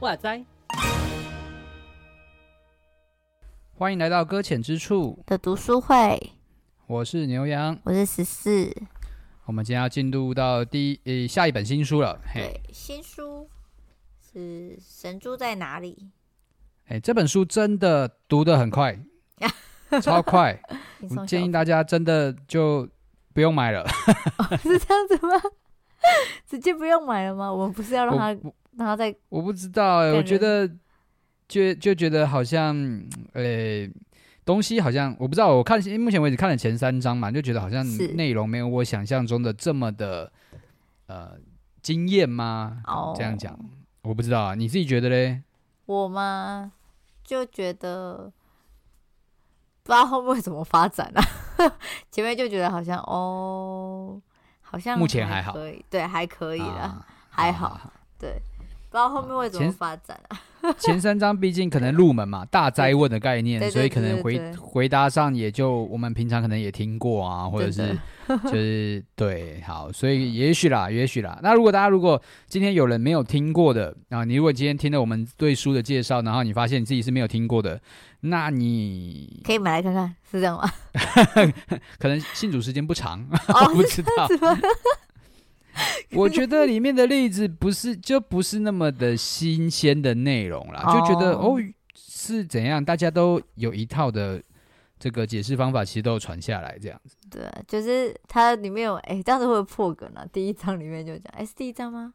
哇塞！欢迎来到搁浅之处的读书会，我是牛羊，我是十四。我们今天要进入到第呃下一本新书了。对，新书是《神珠在哪里》。哎，这本书真的读得很快，超快。我建议大家真的就不用买了。哦，是这样子吗？直接不用买了吗？我们不是要让他？让他再我不知道哎、欸，我觉得就就觉得好像呃、欸、东西好像我不知道，我看目前为止看了前三章嘛，就觉得好像内容没有我想象中的这么的呃惊艳吗？哦，这样讲我不知道啊，你自己觉得嘞？我吗？就觉得不知道后面会怎么发展啊。前面就觉得好像哦，好像目前还好，对，还可以了，啊、还好，好，对。不知道后面会怎么发展啊？前，三章毕竟可能入门嘛，大灾问的概念，所以可能回回答上也就我们平常可能也听过啊，或者是 就是对，好，所以也许啦，也许啦。那如果大家如果今天有人没有听过的啊，你如果今天听了我们对书的介绍，然后你发现你自己是没有听过的，那你可以买来看看，是这样吗？可能信主时间不长，我不知道。我觉得里面的例子不是就不是那么的新鲜的内容啦，就觉得哦，是怎样，大家都有一套的这个解释方法，其实都有传下来这样子。对，就是它里面有哎，这样子会破梗了。第一章里面就讲，哎，是第一章吗？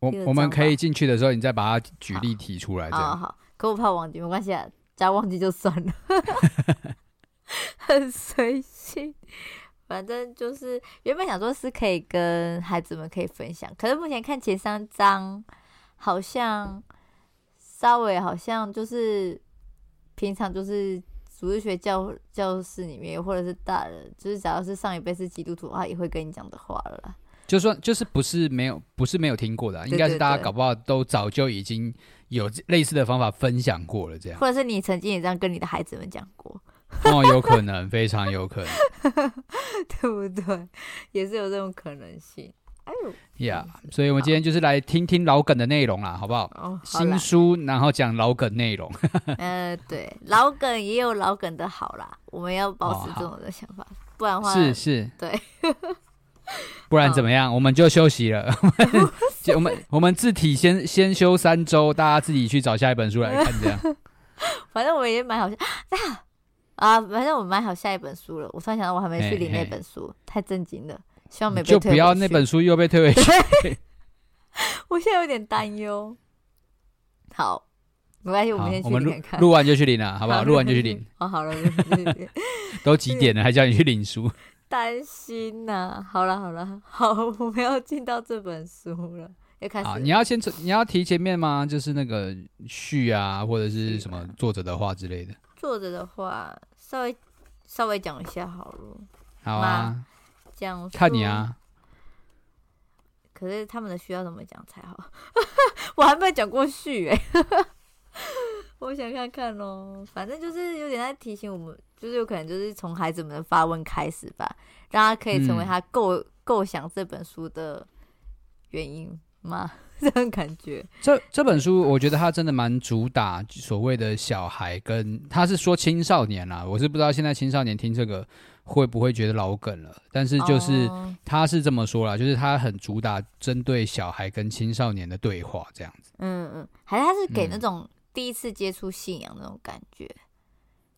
我我们可以进去的时候，你再把它举例提出来这样。好，好，好，可我怕忘记，没关系啊，假忘记就算了，很随性。反正就是原本想说是可以跟孩子们可以分享，可是目前看前三章好像稍微好像就是平常就是主日学教教室里面或者是大人，就是假如是上一辈是基督徒的话，也会跟你讲的话了啦。就说就是不是没有不是没有听过的，应该是大家搞不好都早就已经有类似的方法分享过了，这样，或者是你曾经也这样跟你的孩子们讲过。哦，有可能，非常有可能，对不对？也是有这种可能性。哎呦呀，yeah, 所以我们今天就是来听听老梗的内容啦，好不好？哦，好新书，然后讲老梗内容。呃，对，老梗也有老梗的好啦，我们要保持这种的想法，哦、不然的话是是，对，不然怎么样？我们就休息了。我们我们自体先先休三周，大家自己去找下一本书来看，这样。反正我也蛮好笑。啊，反正我买好下一本书了。我突然想到，我还没去领那本书，嘿嘿太震惊了。希望没被退回去。就不要那本书又被退回去。我现在有点担忧。好，没关系，我们先去领看。录完就去领了，好不好？录完就去领。哦，好了，都几点了，还叫你去领书？担心呐、啊。好了，好了，好，我们要进到这本书了，要开始。好，你要先，你要提前面吗？就是那个序啊，或者是什么作者的话之类的。作者的话，稍微稍微讲一下好了。好啊，讲看你啊。可是他们的需要怎么讲才好？我还没有讲过序哎。我想看看喽，反正就是有点在提醒我们，就是有可能就是从孩子们的发问开始吧，让他可以成为他构构想这本书的原因吗？这种感觉，这这本书我觉得它真的蛮主打所谓的小孩跟，他是说青少年啦，我是不知道现在青少年听这个会不会觉得老梗了，但是就是他是这么说啦，就是他很主打针对小孩跟青少年的对话这样子。嗯嗯，还是他是给那种第一次接触信仰那种感觉。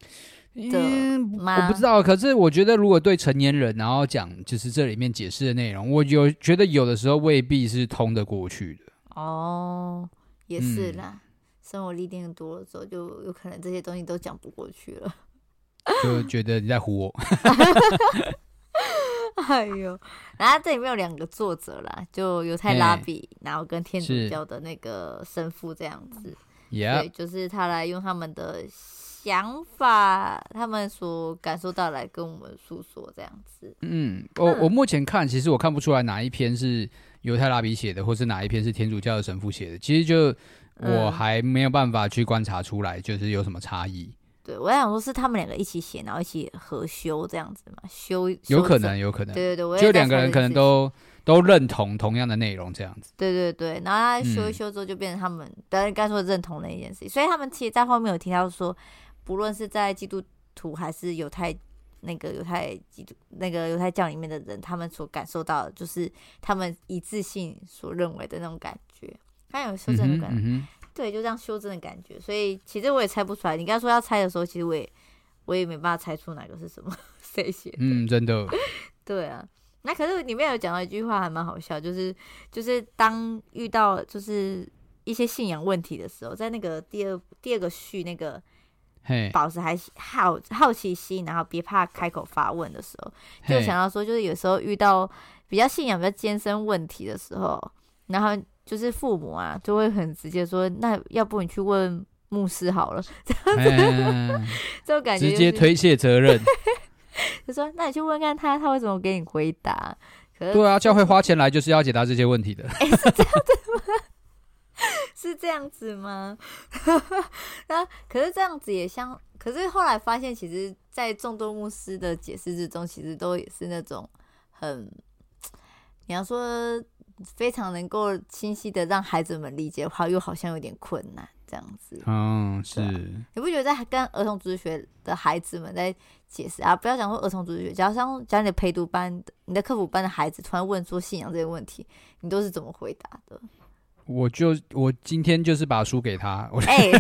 嗯，我不知道，可是我觉得如果对成年人然后讲就是这里面解释的内容，我有觉得有的时候未必是通得过去的。哦，也是啦，嗯、生活历练多了之后，就有可能这些东西都讲不过去了，就觉得你在唬我。哎呦，然后这里面有两个作者啦，就犹太拉比，欸、然后跟天主教的那个神父这样子，对，就是他来用他们的想法，他们所感受到来跟我们诉说这样子。嗯，我我目前看，其实我看不出来哪一篇是。犹太拉比写的，或是哪一篇是天主教的神父写的？其实就我还没有办法去观察出来，就是有什么差异。对，我想说是他们两个一起写，然后一起合修这样子嘛，修，修有可能，有可能，对对对，就两个人可能都都认同同样的内容这样子。对对对，然后他修一修之后就变成他们，当然该说认同的一件事情。所以他们其实，在后面有提到说，不论是在基督徒还是犹太那个犹太基督那个犹太教里面的人，他们所感受到的就是他们一致性所认为的那种感觉，他有修正的感觉。嗯对，就这样修正的感觉，所以其实我也猜不出来。你刚刚说要猜的时候，其实我也我也没办法猜出哪个是什么 谁写的。嗯，真的。对啊，那可是里面有讲到一句话，还蛮好笑，就是就是当遇到就是一些信仰问题的时候，在那个第二第二个序那个，保持还好好奇心，然后别怕开口发问的时候，就想到说，就是有时候遇到比较信仰比较艰深问题的时候，然后。就是父母啊，就会很直接说，那要不你去问牧师好了，这样子，嗯、这种感觉、就是、直接推卸责任。就说，那你去问看他，他会怎么给你回答？可是对啊，教会花钱来就是要解答这些问题的。哎、欸，是这样子吗？是这样子吗？那可是这样子也像，可是后来发现，其实，在众多牧师的解释之中，其实都也是那种很，你要说。非常能够清晰的让孩子们理解的话，又好像有点困难，这样子。嗯，是。你不觉得在跟儿童主日学的孩子们在解释啊？不要讲说儿童主日学，假如像讲你的陪读班、你的客服班的孩子突然问说信仰这些问题，你都是怎么回答的？我就我今天就是把书给他，我、欸、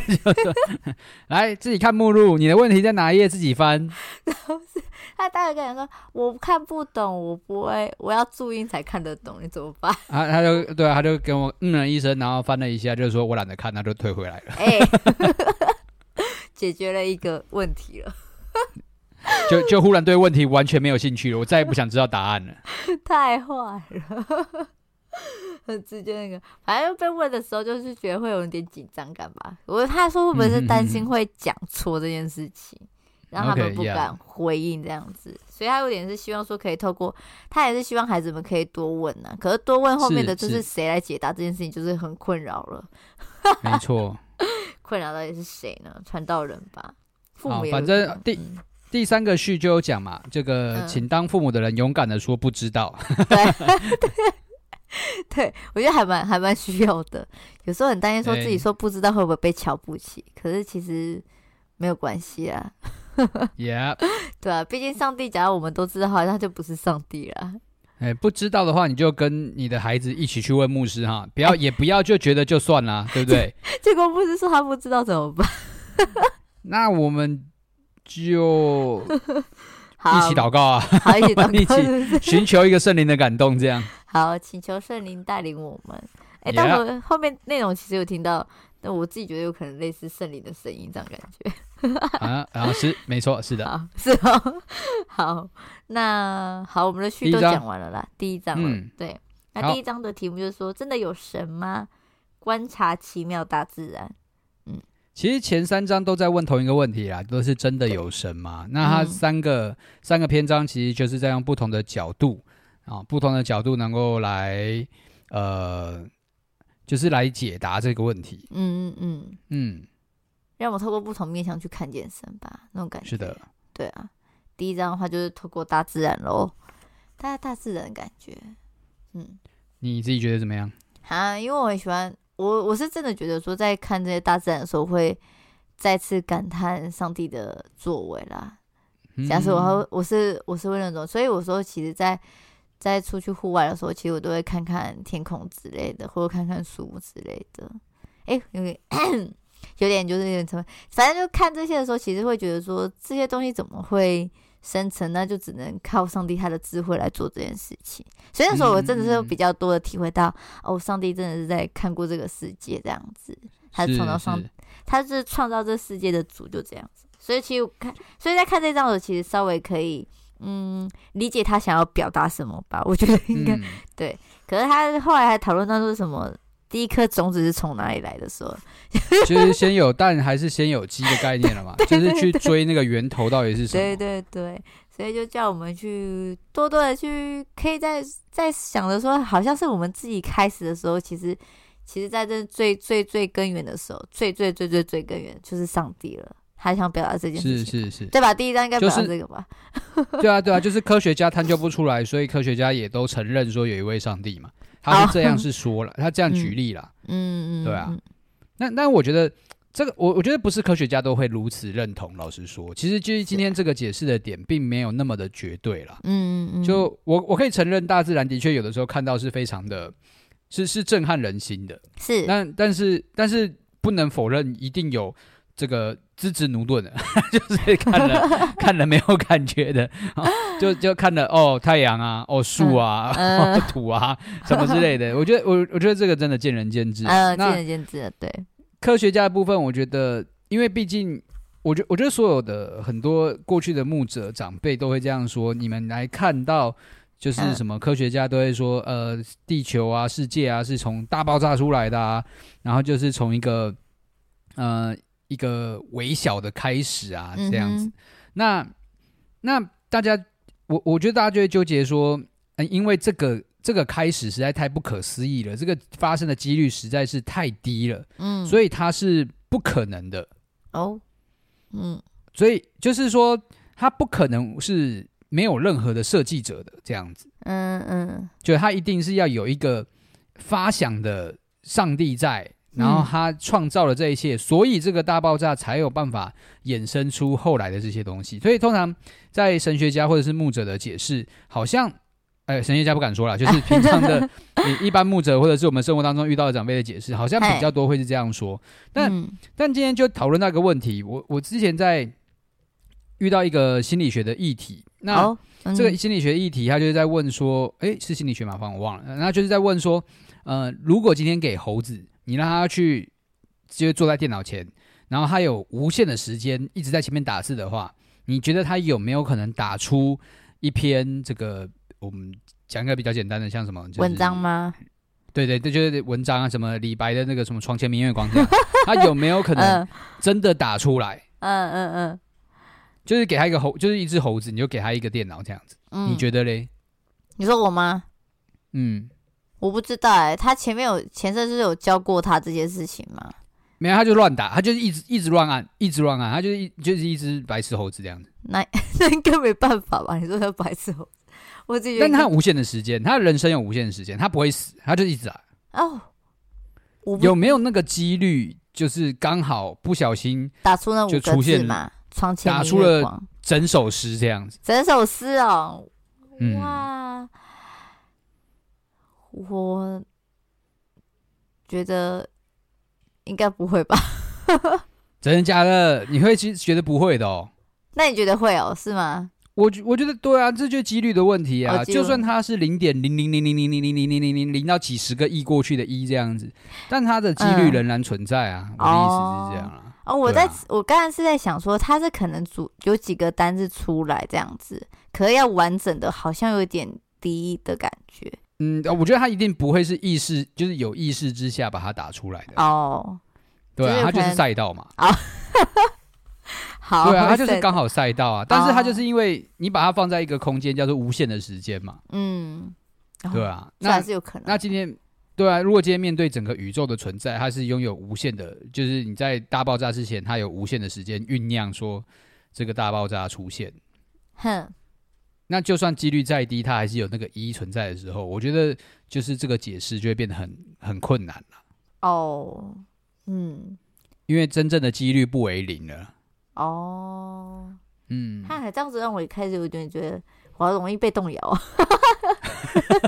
来自己看目录，你的问题在哪一页？自己翻。然后是他大概跟人说，我看不懂，我不会，我要注音才看得懂，你怎么办？啊，他就对啊，他就跟我嗯了一声，然后翻了一下，就是说我懒得看，他就退回来了。哎、欸，解决了一个问题了，就就忽然对问题完全没有兴趣了，我再也不想知道答案了。太坏了。很直接那个，反正被问的时候，就是觉得会有一点紧张感吧。我他说会不会是担心会讲错这件事情，让、嗯、他们不敢回应这样子。所以他有点是希望说可以透过，他也是希望孩子们可以多问呢、啊。可是多问后面的就是谁来解答这件事情，就是很困扰了。没错，困扰到底是谁呢？传道人吧。父母也反正第、嗯、第三个序就有讲嘛，这个请当父母的人勇敢的说不知道。对。对 对，我觉得还蛮还蛮需要的。有时候很担心，说自己说不知道会不会被瞧不起，可是其实没有关系啊。Yeah，对啊，毕竟上帝假如我们都知道，那就不是上帝了。哎，不知道的话，你就跟你的孩子一起去问牧师哈，不要也不要就觉得就算了，对不对？结果牧师说他不知道怎么办？那我们就一起祷告啊，好，一起祷告，一起寻求一个圣灵的感动，这样。好，请求圣灵带领我们。哎、欸，到时候后面内容其实有听到，但我自己觉得有可能类似圣灵的声音这样感觉。啊，然后是没错，是的，是哦。好，那好，我们的序都讲完了啦。第一章，嗯，对。那第一章的题目就是说，真的有神吗？观察奇妙大自然。嗯，其实前三章都在问同一个问题啦，都是真的有神吗？那它三个、嗯、三个篇章其实就是在用不同的角度。啊，不同的角度能够来，呃，就是来解答这个问题。嗯嗯嗯嗯，让我透过不同面向去看健身吧，那种感觉。是的，对啊。第一张的话就是透过大自然喽，大家大自然的感觉。嗯，你自己觉得怎么样？啊，因为我很喜欢，我我是真的觉得说，在看这些大自然的时候，会再次感叹上帝的作为啦。假设我我是我是会那种，所以我说，其实，在在出去户外的时候，其实我都会看看天空之类的，或者看看树木之类的。哎，有点 有点就是有点什么，反正就看这些的时候，其实会觉得说，这些东西怎么会生成？那就只能靠上帝他的智慧来做这件事情。所以那时候我真的是比较多的体会到，嗯、哦，上帝真的是在看过这个世界这样子，他创造上，他是创造这世界的主，就这样子。所以其实我看，所以在看这张的时候，其实稍微可以。嗯，理解他想要表达什么吧？我觉得应该、嗯、对。可是他后来还讨论到说什么，第一颗种子是从哪里来的时候，就是先有蛋还是先有鸡的概念了嘛？就是去追那个源头到底是什么？对对对，所以就叫我们去多多的去，可以在在想着说，好像是我们自己开始的时候，其实其实在这最最最根源的时候，最最最最最根源就是上帝了。他想表达这件事情，是是是，对吧？第一章应该表达这个吧？对啊对啊，就是科学家探究不出来，所以科学家也都承认说有一位上帝嘛。他是这样是说了，他这样举例了，嗯嗯，对啊。那那我觉得这个，我我觉得不是科学家都会如此认同。老实说，其实就是今天这个解释的点，并没有那么的绝对了。嗯嗯，就我我可以承认，大自然的确有的时候看到是非常的，是是震撼人心的。是，但但是但是不能否认，一定有这个支持奴顿的，就是看了 看了没有感觉的，就就看了哦太阳啊，哦树啊，嗯哦土啊什么之类的。我觉得我我觉得这个真的见仁见智。嗯，见仁见智。对，科学家的部分，我觉得，因为毕竟，我觉我觉得所有的很多过去的牧者长辈都会这样说。你们来看到，就是什么科学家都会说，呃，地球啊，世界啊，是从大爆炸出来的啊，然后就是从一个呃。一个微小的开始啊，这样子。嗯、那那大家，我我觉得大家就会纠结说，嗯，因为这个这个开始实在太不可思议了，这个发生的几率实在是太低了，嗯，所以它是不可能的。哦，嗯，所以就是说，它不可能是没有任何的设计者的这样子。嗯嗯，就它一定是要有一个发想的上帝在。然后他创造了这一切，嗯，所以这个大爆炸才有办法衍生出后来的这些东西。所以通常在神学家或者是牧者的解释，好像，哎，神学家不敢说了，就是平常的 一般牧者或者是我们生活当中遇到的长辈的解释，好像比较多会是这样说。但，嗯，但今天就讨论那个问题，我我之前在遇到一个心理学的议题，那，这个心理学议题，他就是在问说，哎，是心理学吗？方我忘了，那就是在问说，呃，如果今天给猴子。你让他去，直接坐在电脑前，然后他有无限的时间一直在前面打字的话，你觉得他有没有可能打出一篇这个我们讲一个比较简单的，像什么、就是、文章吗？对对这，就是文章啊，什么李白的那个什么床前明月光这样，他有没有可能真的打出来？嗯嗯嗯，就是给他一个猴，就是一只猴子，你就给他一个电脑这样子，嗯、你觉得嘞？你说我吗？嗯。我不知道哎、欸，他前面有前世是有教过他这件事情吗？没有，他就乱打，他就是一直一直乱按，一直乱按，他就是一就是一只白痴猴子这样子。那 那应该没办法吧？你说他白痴猴子，我自己。但他无限的时间，他的人生有无限的时间，他不会死，他就一直打。哦，有没有那个几率，就是刚好不小心打出那五个字嘛？床前打出了整首诗这样子，整首诗哦，嗯、哇。我觉得应该不会吧？真的假的？你会其实觉得不会的哦？那你觉得会哦？是吗？我我觉得对啊，这就是几率的问题啊。就算它是零点零零零零零零零零零零零零到几十个亿过去的一这样子，但它的几率仍然存在啊。我的意思是这样啊。哦，我在我刚才是在想说，它是可能组有几个单字出来这样子，可是要完整的，好像有点低的感觉。嗯，我觉得他一定不会是意识，就是有意识之下把它打出来的哦。对啊，他就是赛道嘛。啊，好，对啊，他就是刚好赛道啊。但是他就是因为你把它放在一个空间叫做无限的时间嘛。嗯，对啊，那还是有可能。那今天，对啊，如果今天面对整个宇宙的存在，它是拥有无限的，就是你在大爆炸之前，它有无限的时间酝酿，说这个大爆炸出现。哼。那就算几率再低，它还是有那个一存在的时候，我觉得就是这个解释就会变得很很困难了。哦，嗯，因为真正的几率不为零了。哦，嗯，他还这样子让我一开始有点觉得我好容易被动摇，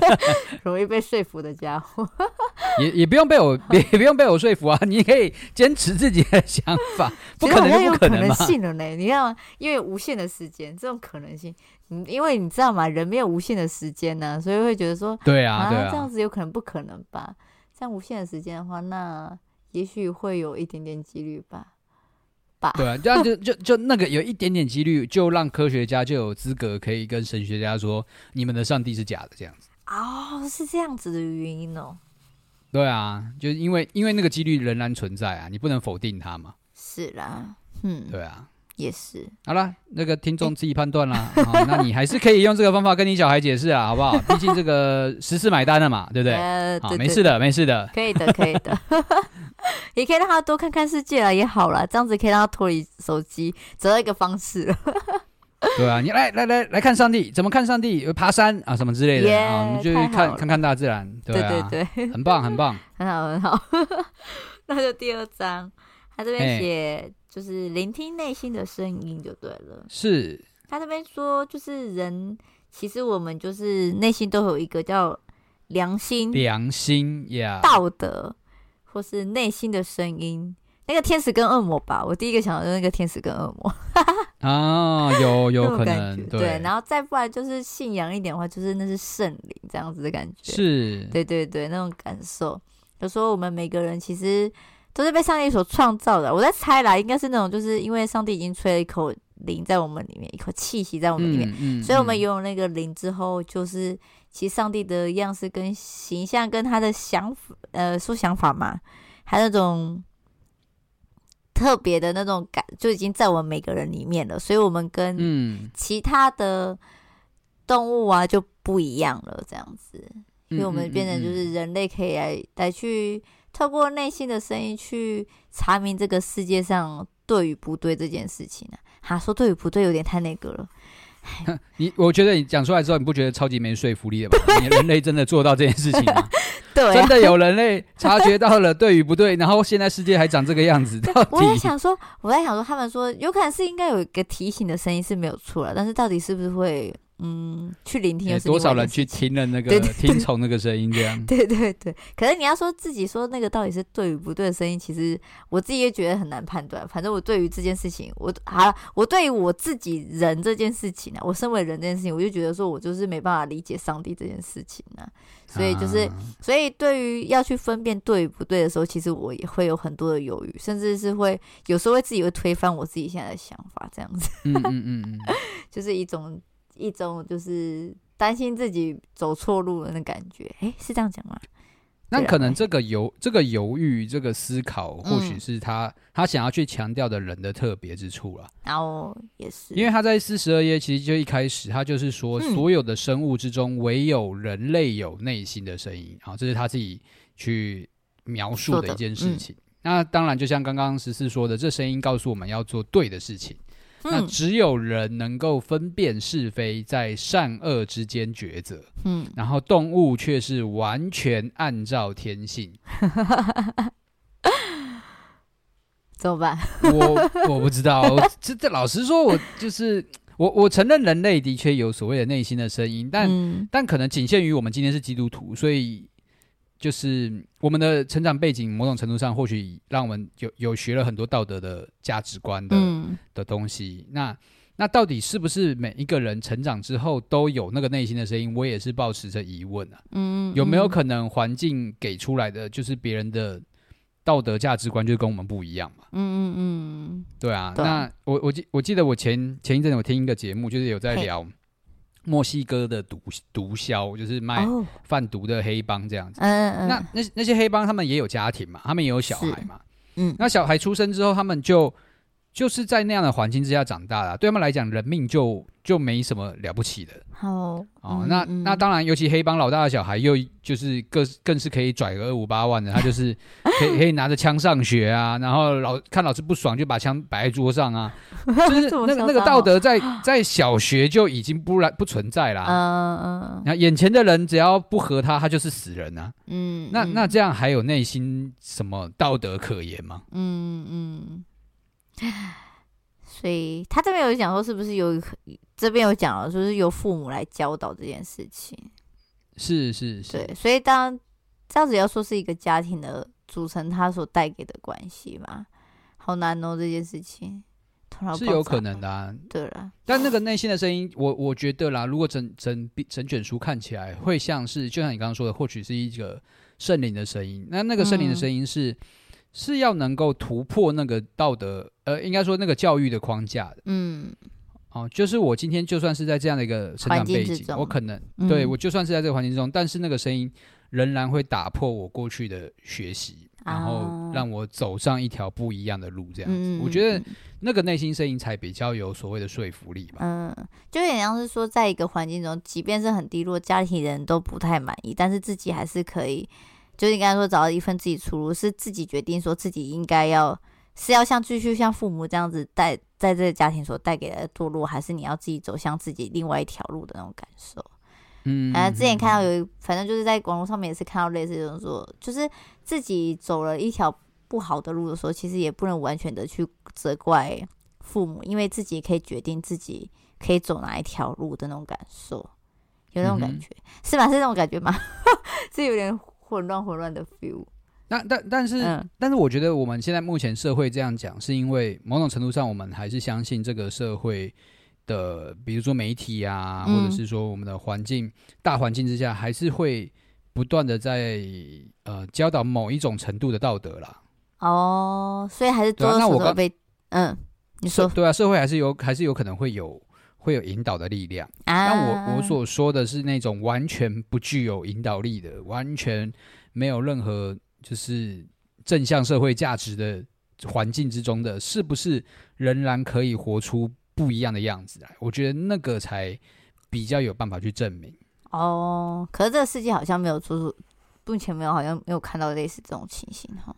容易被说服的家伙。也也不用被我，也也不用被我说服啊！你可以坚持自己的想法，不可能就不可能嘛。性了呢？你知道吗？因为无限的时间，这种可能性，嗯，因为你知道嘛？人没有无限的时间呢、啊，所以会觉得说，对啊，啊，对啊，这样子有可能不可能吧？像无限的时间的话，那也许会有一点点几率吧？吧？对啊，这样就就就那个有一点点几率，就让科学家就有资格可以跟神学家说，你们的上帝是假的，这样子。哦，是这样子的原因哦。对啊，就是因为因为那个几率仍然存在啊，你不能否定它嘛。是啦，嗯，对啊，也是。好了，那个听众自己判断啦。好，那你还是可以用这个方法跟你小孩解释啊，好不好？毕竟这个十四买单了嘛，对不对？呃，好，没事的，没事的。可以的，可以的。也可以让他多看看世界了，也好了，这样子可以让他脱离手机，找到一个方式。对啊，你来来来来看上帝，怎么看上帝？爬山啊，什么之类的 yeah, 啊，我们就去看看看大自然。对啊，对对对，很棒，很棒，很好，很好。那就第二章，他这边写就是聆听内心的声音就对了。是，他这边说，就是人其实我们就是内心都有一个叫良心、良心呀、道德，或是内心的声音。那个天使跟恶魔吧，我第一个想到就是那个天使跟恶魔。啊，有 有可能对，对，然后再不然就是信仰一点的话，就是那是圣灵这样子的感觉，是，对对对，那种感受。有时候我们每个人其实都是被上帝所创造的，我在猜啦，应该是那种就是因为上帝已经吹了一口灵在我们里面，一口气息在我们里面，嗯嗯、所以我们拥有那个灵之后，就是其实上帝的样式跟形象跟他的想法，呃，说想法嘛，还有那种。特别的那种感就已经在我们每个人里面了，所以我们跟其他的动物啊就不一样了，这样子，因为我们变成就是人类可以来来去透过内心的声音去查明这个世界上对与不对这件事情呢、啊？哈，说对与不对有点太那个了。你我觉得你讲出来之后，你不觉得超级没说服力了吧？你人类真的做到这件事情吗？对、啊，真的有人类察觉到了对与不对，然后现在世界还长这个样子。到底我在想说，我在想说，他们说有可能是应该有一个提醒的声音是没有错了，但是到底是不是会？嗯，去聆听有多少人去听了那个听从那个声音这样？对对对。可是你要说自己说那个到底是对与不对的声音，其实我自己也觉得很难判断。反正我对于这件事情，我好了，我对于我自己人这件事情呢、啊，我身为人这件事情，我就觉得说我就是没办法理解上帝这件事情呢、啊。所以就是，啊、所以对于要去分辨对与不对的时候，其实我也会有很多的犹豫，甚至是会有时候会自己会推翻我自己现在的想法，这样子。嗯嗯嗯嗯，就是一种。一种就是担心自己走错路了的感觉，哎，是这样讲吗？那可能这个犹这个犹豫，这个思考，或许是他、嗯、他想要去强调的人的特别之处了。然后也是，因为他在四十二页，其实就一开始他就是说，所有的生物之中，唯有人类有内心的声音。好，这是他自己去描述的一件事情。嗯、那当然，就像刚刚十四说的，这声音告诉我们要做对的事情。那只有人能够分辨是非，在善恶之间抉择。嗯，然后动物却是完全按照天性。怎么办？我我不知道。这这老实说，我就是我我承认人类的确有所谓的内心的声音，但、嗯、但可能仅限于我们今天是基督徒，所以。就是我们的成长背景，某种程度上或许让我们有有学了很多道德的价值观的、嗯、的东西。那那到底是不是每一个人成长之后都有那个内心的声音？我也是保持着疑问啊。嗯，有没有可能环境给出来的就是别人的道德价值观就跟我们不一样嘛？嗯嗯嗯，对啊。对那我我记我记得我前前一阵我听一个节目，就是有在聊。墨西哥的毒毒枭就是卖贩毒的黑帮这样子。嗯嗯。那那那些黑帮他们也有家庭嘛，他们也有小孩嘛。嗯。那小孩出生之后，他们就就是在那样的环境之下长大了。对他们来讲，人命就就没什么了不起的。哦。哦，那那当然，尤其黑帮老大的小孩，又就是更更是可以拽个二五八万的。他就是可以 可以拿着枪上学啊，然后老看老师不爽就把枪摆在桌上啊。就是那个那个道德在 在小学就已经不然不存在啦。嗯嗯。那眼前的人只要不和他，他就是死人啊。嗯。那那这样还有内心什么道德可言吗？嗯嗯。所以他这边有讲说，是不是有这边有讲了，说是由父母来教导这件事情。是是是。对，所以当这样子要说是一个家庭的组成，他所带给的关系嘛，好难哦，这件事情。是有可能的啊，对了，但那个内心的声音，我我觉得啦，如果整整整卷书看起来会像是，就像你刚刚说的，或许是一个圣灵的声音。那那个圣灵的声音是、嗯、是要能够突破那个道德，呃，应该说那个教育的框架的。嗯，哦，就是我今天就算是在这样的一个成长背景，我可能、嗯、对我就算是在这个环境中，但是那个声音仍然会打破我过去的学习。然后让我走上一条不一样的路，这样子，嗯、我觉得那个内心声音才比较有所谓的说服力吧。嗯，就有点像是说，在一个环境中，即便是很低落，家庭人都不太满意，但是自己还是可以，就是你刚才说找到一份自己出路，是自己决定说自己应该要是要像继续像父母这样子带在这个家庭所带给的堕落，还是你要自己走向自己另外一条路的那种感受。嗯，反正，之前看到有，反正就是在网络上面也是看到类似这种说，就是自己走了一条不好的路的时候，其实也不能完全的去责怪父母，因为自己可以决定自己可以走哪一条路的那种感受，有那种感觉，嗯、是吧？是那种感觉吗？是有点混乱混乱的 feel。那但但是、嗯、但是，我觉得我们现在目前社会这样讲，是因为某种程度上，我们还是相信这个社会。的，比如说媒体啊，或者是说我们的环境、嗯、大环境之下，还是会不断的在呃教导某一种程度的道德啦。哦，所以还是多数都被嗯，你说对啊，社会还是有还是有可能会有会有引导的力量。啊、但我我所说的是那种完全不具有引导力的，完全没有任何就是正向社会价值的环境之中的，是不是仍然可以活出？不一样的样子来，我觉得那个才比较有办法去证明哦。可是这个世界好像没有出出，目前没有，好像没有看到类似这种情形哈。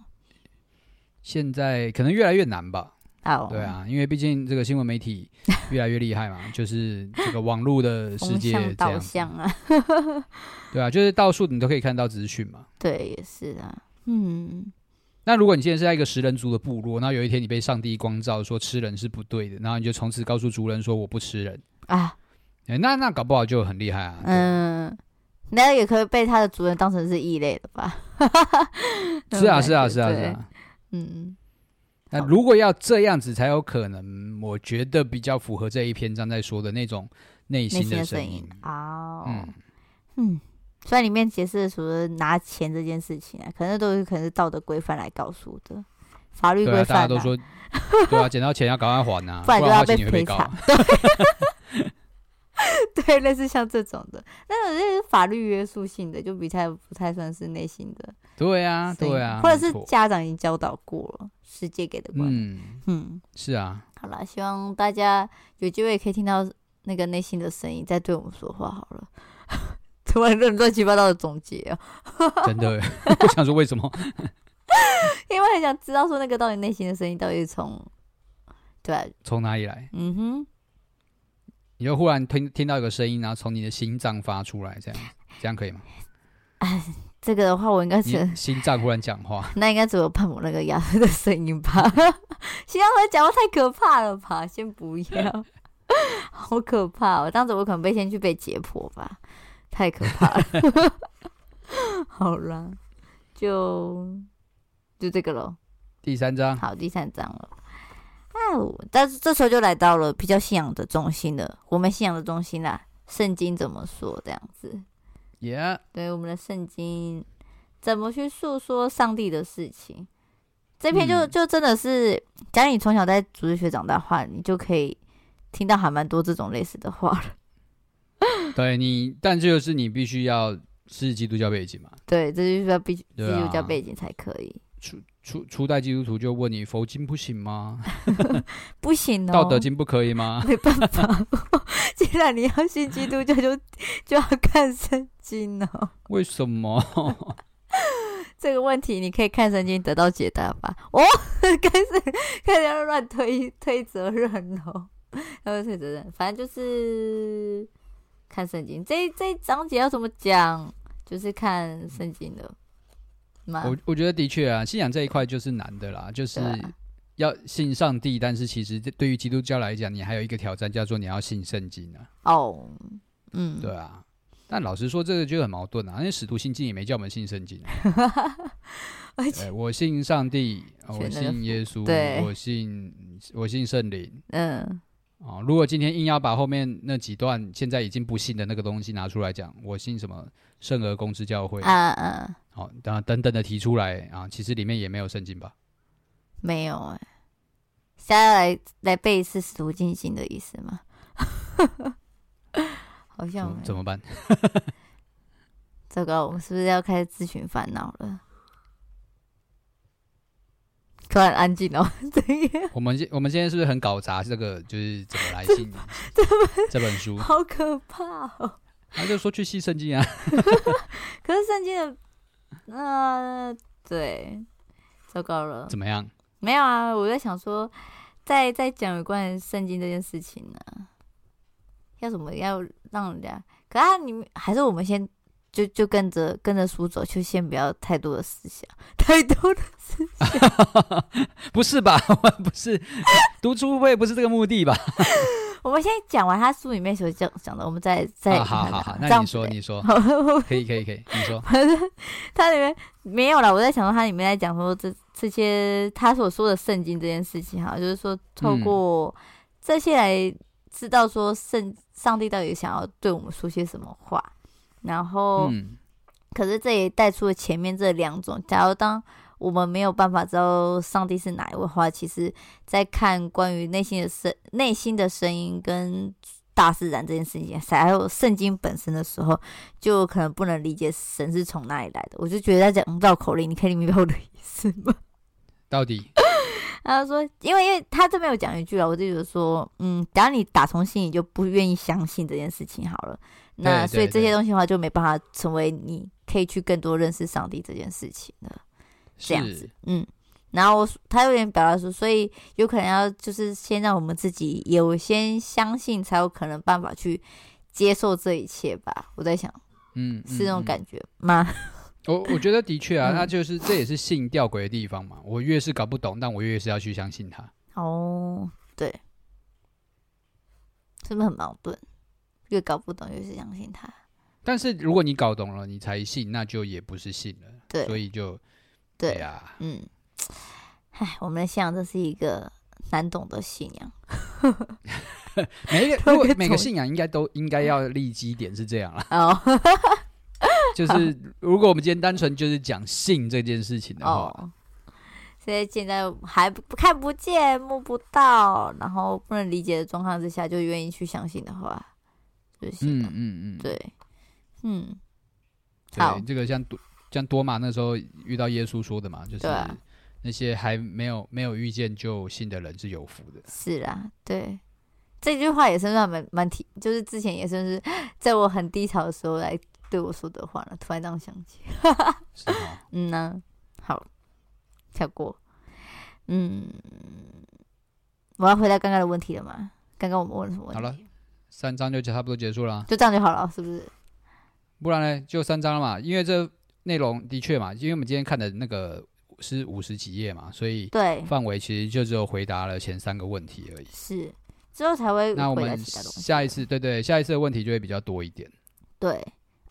现在可能越来越难吧。哦，对啊，因为毕竟这个新闻媒体越来越厉害嘛，就是这个网络的世界这样导向啊。对啊，就是到处你都可以看到资讯嘛。对，也是啊。嗯。那如果你现在是在一个食人族的部落，然后有一天你被上帝光照说吃人是不对的，然后你就从此告诉族人说我不吃人啊，欸、那那搞不好就很厉害啊。嗯，那也可以被他的族人当成是异类的吧？是啊，是啊，是啊，是啊。嗯，那如果要这样子才有可能，我觉得比较符合这一篇章在说的那种内心的声音啊。嗯嗯。虽然里面解释的除了拿钱这件事情啊，可能都是可能是道德规范来告诉的，法律规范、啊。大家都说，对啊，捡到钱要赶快还呐，不然就要被赔偿。对，类似像这种的，那种是法律约束性的，就比较不太算是内心的。对啊，对啊，或者是家长已经教导过了，世界给的观念。嗯嗯，是啊。好了，希望大家有机会可以听到那个内心的声音，在对我们说话。好了。突然乱乱七八糟的总结啊！真的，我想说为什么？因为很想知道说那个到底内心的声音到底是从对从哪里来？嗯哼，你就忽然听听到一个声音，然后从你的心脏发出来，这样这样可以吗？哎，这个的话我应该是心脏忽然讲话，那应该只有喷我那个牙的声音吧？心脏在讲话太可怕了吧？先不要，好可怕哦！这样子我可能被先去被解剖吧。太可怕了，好啦，就就这个喽。第三章，好，第三章了。哦，但是这时候就来到了比较信仰的中心了。我们信仰的中心啦，圣经怎么说？这样子，Yeah，对，我们的圣经怎么去诉说上帝的事情？这篇就、嗯、就真的是，假如你从小在主日学长大的话，你就可以听到还蛮多这种类似的话了。对你，但这就是你必须要是基督教背景嘛？对，这就是要必须基督教背景才可以。初初初代基督徒就问你佛经不行吗？不行哦。道德经不可以吗？没办法，既然你要信基督教，就就要看圣经哦。为什么？这个问题你可以看圣经得到解答吧。哦，开始开始要乱推推责任哦，要推责任，反正就是。看圣经，这这一章节要怎么讲？就是看圣经的。我我觉得的确啊，信仰这一块就是难的啦，就是要信上帝，但是其实对于基督教来讲，你还有一个挑战，叫做你要信圣经啊。哦，嗯，对啊。但老实说，这个就很矛盾啊，因为使徒信经也没叫我们信圣经。而且我信上帝，我信耶稣，我信我信圣灵。嗯。哦，如果今天硬要把后面那几段现在已经不信的那个东西拿出来讲，我信什么圣而公之教会啊啊，好、哦，等等等的提出来啊，其实里面也没有圣经吧？没有哎，现在来来背一次使徒信经的意思吗？好像怎么办？糟糕我们是不是要开始自寻烦恼了？突然安静哦，这样。我们我们今天是不是很搞砸？这个就是怎么来信这本这本书，好可怕哦。他就说去细圣经啊，可是圣经的，呃，对，糟糕了。怎么样？没有啊，我在想说，在在讲有关于圣经这件事情呢、啊，要怎么要让人家？可是你们还是我们先。就就跟着跟着书走，就先不要太多的思想，太多的思想，不是吧？我不是读书会，不是这个目的吧？我们先讲完他书里面所讲讲的，我们再再、啊、好好好，那你说你说，可以可以可以，你说。他里面没有了，我在想说他里面在讲说这这些他所说的圣经这件事情哈，就是说透过这些来知道说圣上帝到底想要对我们说些什么话。然后，嗯、可是这也带出了前面这两种。假如当我们没有办法知道上帝是哪一位的话，其实，在看关于内心的声、内心的声音跟大自然这件事情，还有圣经本身的时候，就可能不能理解神是从哪里来的。我就觉得在讲绕口令，你可以明白我的意思吗？到底？他说，因为因为他这边有讲一句啊，我就觉得说，嗯，假如你打从心里就不愿意相信这件事情好了。那所以这些东西的话就没办法成为你可以去更多认识上帝这件事情了，这样子，嗯，然后他有点表达说，所以有可能要就是先让我们自己有先相信，才有可能办法去接受这一切吧。我在想，嗯，是那种感觉吗？我我觉得的确啊，那就是这也是信吊诡的地方嘛。我越是搞不懂，但我越是要去相信他。哦，对，是不是很矛盾？越搞不懂，越是相信他。但是如果你搞懂了，你才信，那就也不是信了。对，所以就对呀，啊、嗯，唉，我们的信仰这是一个难懂的信仰。每一个，每个信仰应该都应该要立基点是这样了。哦，就是如果我们今天单纯就是讲性这件事情的话，哦、所以现在还不看不见摸不到，然后不能理解的状况之下，就愿意去相信的话。嗯嗯嗯，对，嗯，好，这个像多像多玛那时候遇到耶稣说的嘛，就是那些还没有没有遇见就信的人是有福的。是啊，对，这句话也是算蛮蛮提，就是之前也算是在我很低潮的时候来对我说的话了。突然这样想起，是吗？嗯呢，好，跳过。嗯，我要回答刚刚的问题了吗？刚刚我们问了什么问题？好了。三章就差不多结束了，就这样就好了，是不是？不然呢？就三章了嘛。因为这内容的确嘛，因为我们今天看的那个是五十几页嘛，所以对范围其实就只有回答了前三个问题而已。是之后才会。那我们下一次，对对，下一次的问题就会比较多一点。对，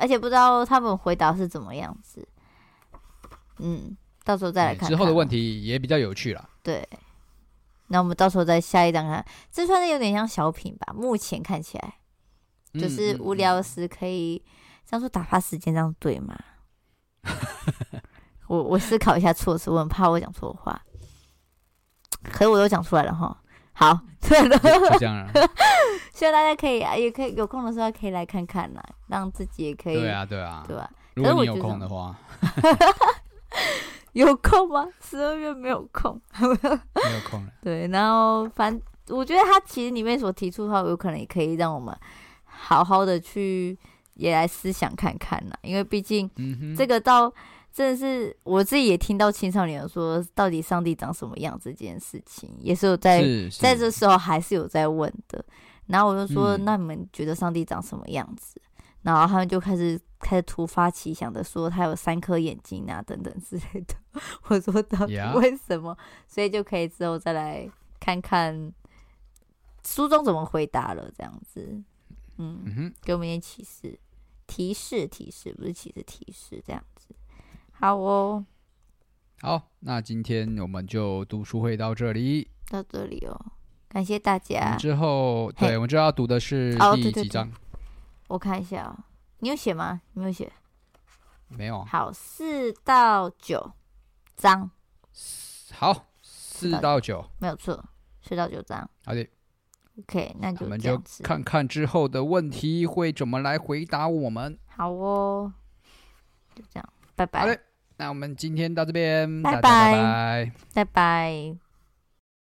而且不知道他们回答是怎么样子。嗯，到时候再来看，看。之后的问题也比较有趣了。对。那我们到时候再下一张看，这算是有点像小品吧？目前看起来，就是无聊时可以这样说打发时间，这样对吗？我我思考一下措辞，我很怕我讲错话，可是我都讲出来了哈。好，对了，就这样了。希望大家可以啊，也可以有空的时候可以来看看啦，让自己也可以。对啊，对啊，对吧？如果你有空的话。有空吗？十二月没有空，没有空了。对，然后反我觉得他其实里面所提出的话，有可能也可以让我们好好的去也来思想看看呐。因为毕竟这个到真的是我自己也听到青少年说，到底上帝长什么样这件事情，也是有在在这时候还是有在问的。然后我就说，嗯、那你们觉得上帝长什么样子？然后他们就开始开始突发奇想的说他有三颗眼睛啊等等之类的。我说到底 为什么.所以就可以之后再来看看书中怎么回答了，这样子。嗯，给我们一点启示、提示、提示，不是启示、提示这样子。好哦，好，那今天我们就读书会到这里，到这里哦，感谢大家。之后，对，我们就要读的是第几章？哦对对对我看一下啊、哦，你有写吗？你没有写？没有。好，四到九章。好，四到九，没有错，四到九章。好的。OK，那就我们就看看之后的问题会怎么来回答我们。好哦，就这样，拜拜。好嘞，那我们今天到这边，拜拜，拜拜，拜拜。